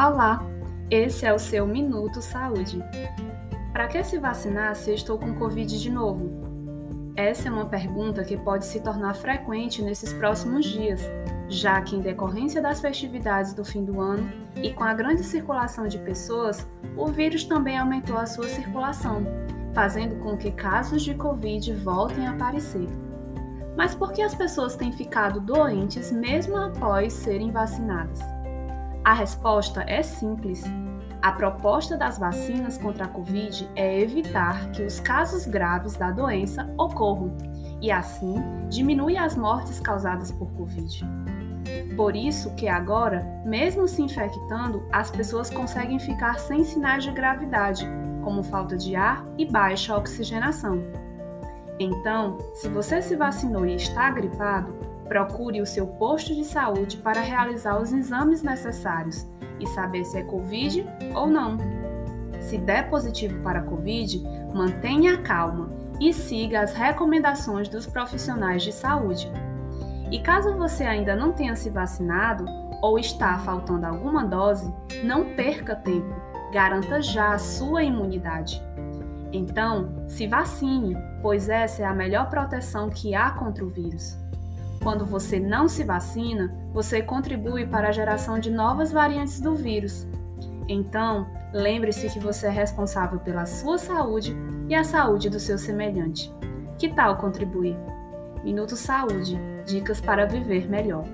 Olá, esse é o seu Minuto Saúde. Para que se vacinar se estou com Covid de novo? Essa é uma pergunta que pode se tornar frequente nesses próximos dias, já que, em decorrência das festividades do fim do ano e com a grande circulação de pessoas, o vírus também aumentou a sua circulação, fazendo com que casos de Covid voltem a aparecer. Mas por que as pessoas têm ficado doentes mesmo após serem vacinadas? A resposta é simples. A proposta das vacinas contra a Covid é evitar que os casos graves da doença ocorram e, assim, diminui as mortes causadas por Covid. Por isso que agora, mesmo se infectando, as pessoas conseguem ficar sem sinais de gravidade, como falta de ar e baixa oxigenação. Então, se você se vacinou e está gripado, Procure o seu posto de saúde para realizar os exames necessários e saber se é Covid ou não. Se der positivo para Covid, mantenha a calma e siga as recomendações dos profissionais de saúde. E caso você ainda não tenha se vacinado ou está faltando alguma dose, não perca tempo, garanta já a sua imunidade. Então, se vacine, pois essa é a melhor proteção que há contra o vírus. Quando você não se vacina, você contribui para a geração de novas variantes do vírus. Então, lembre-se que você é responsável pela sua saúde e a saúde do seu semelhante. Que tal contribuir? Minuto Saúde Dicas para viver melhor.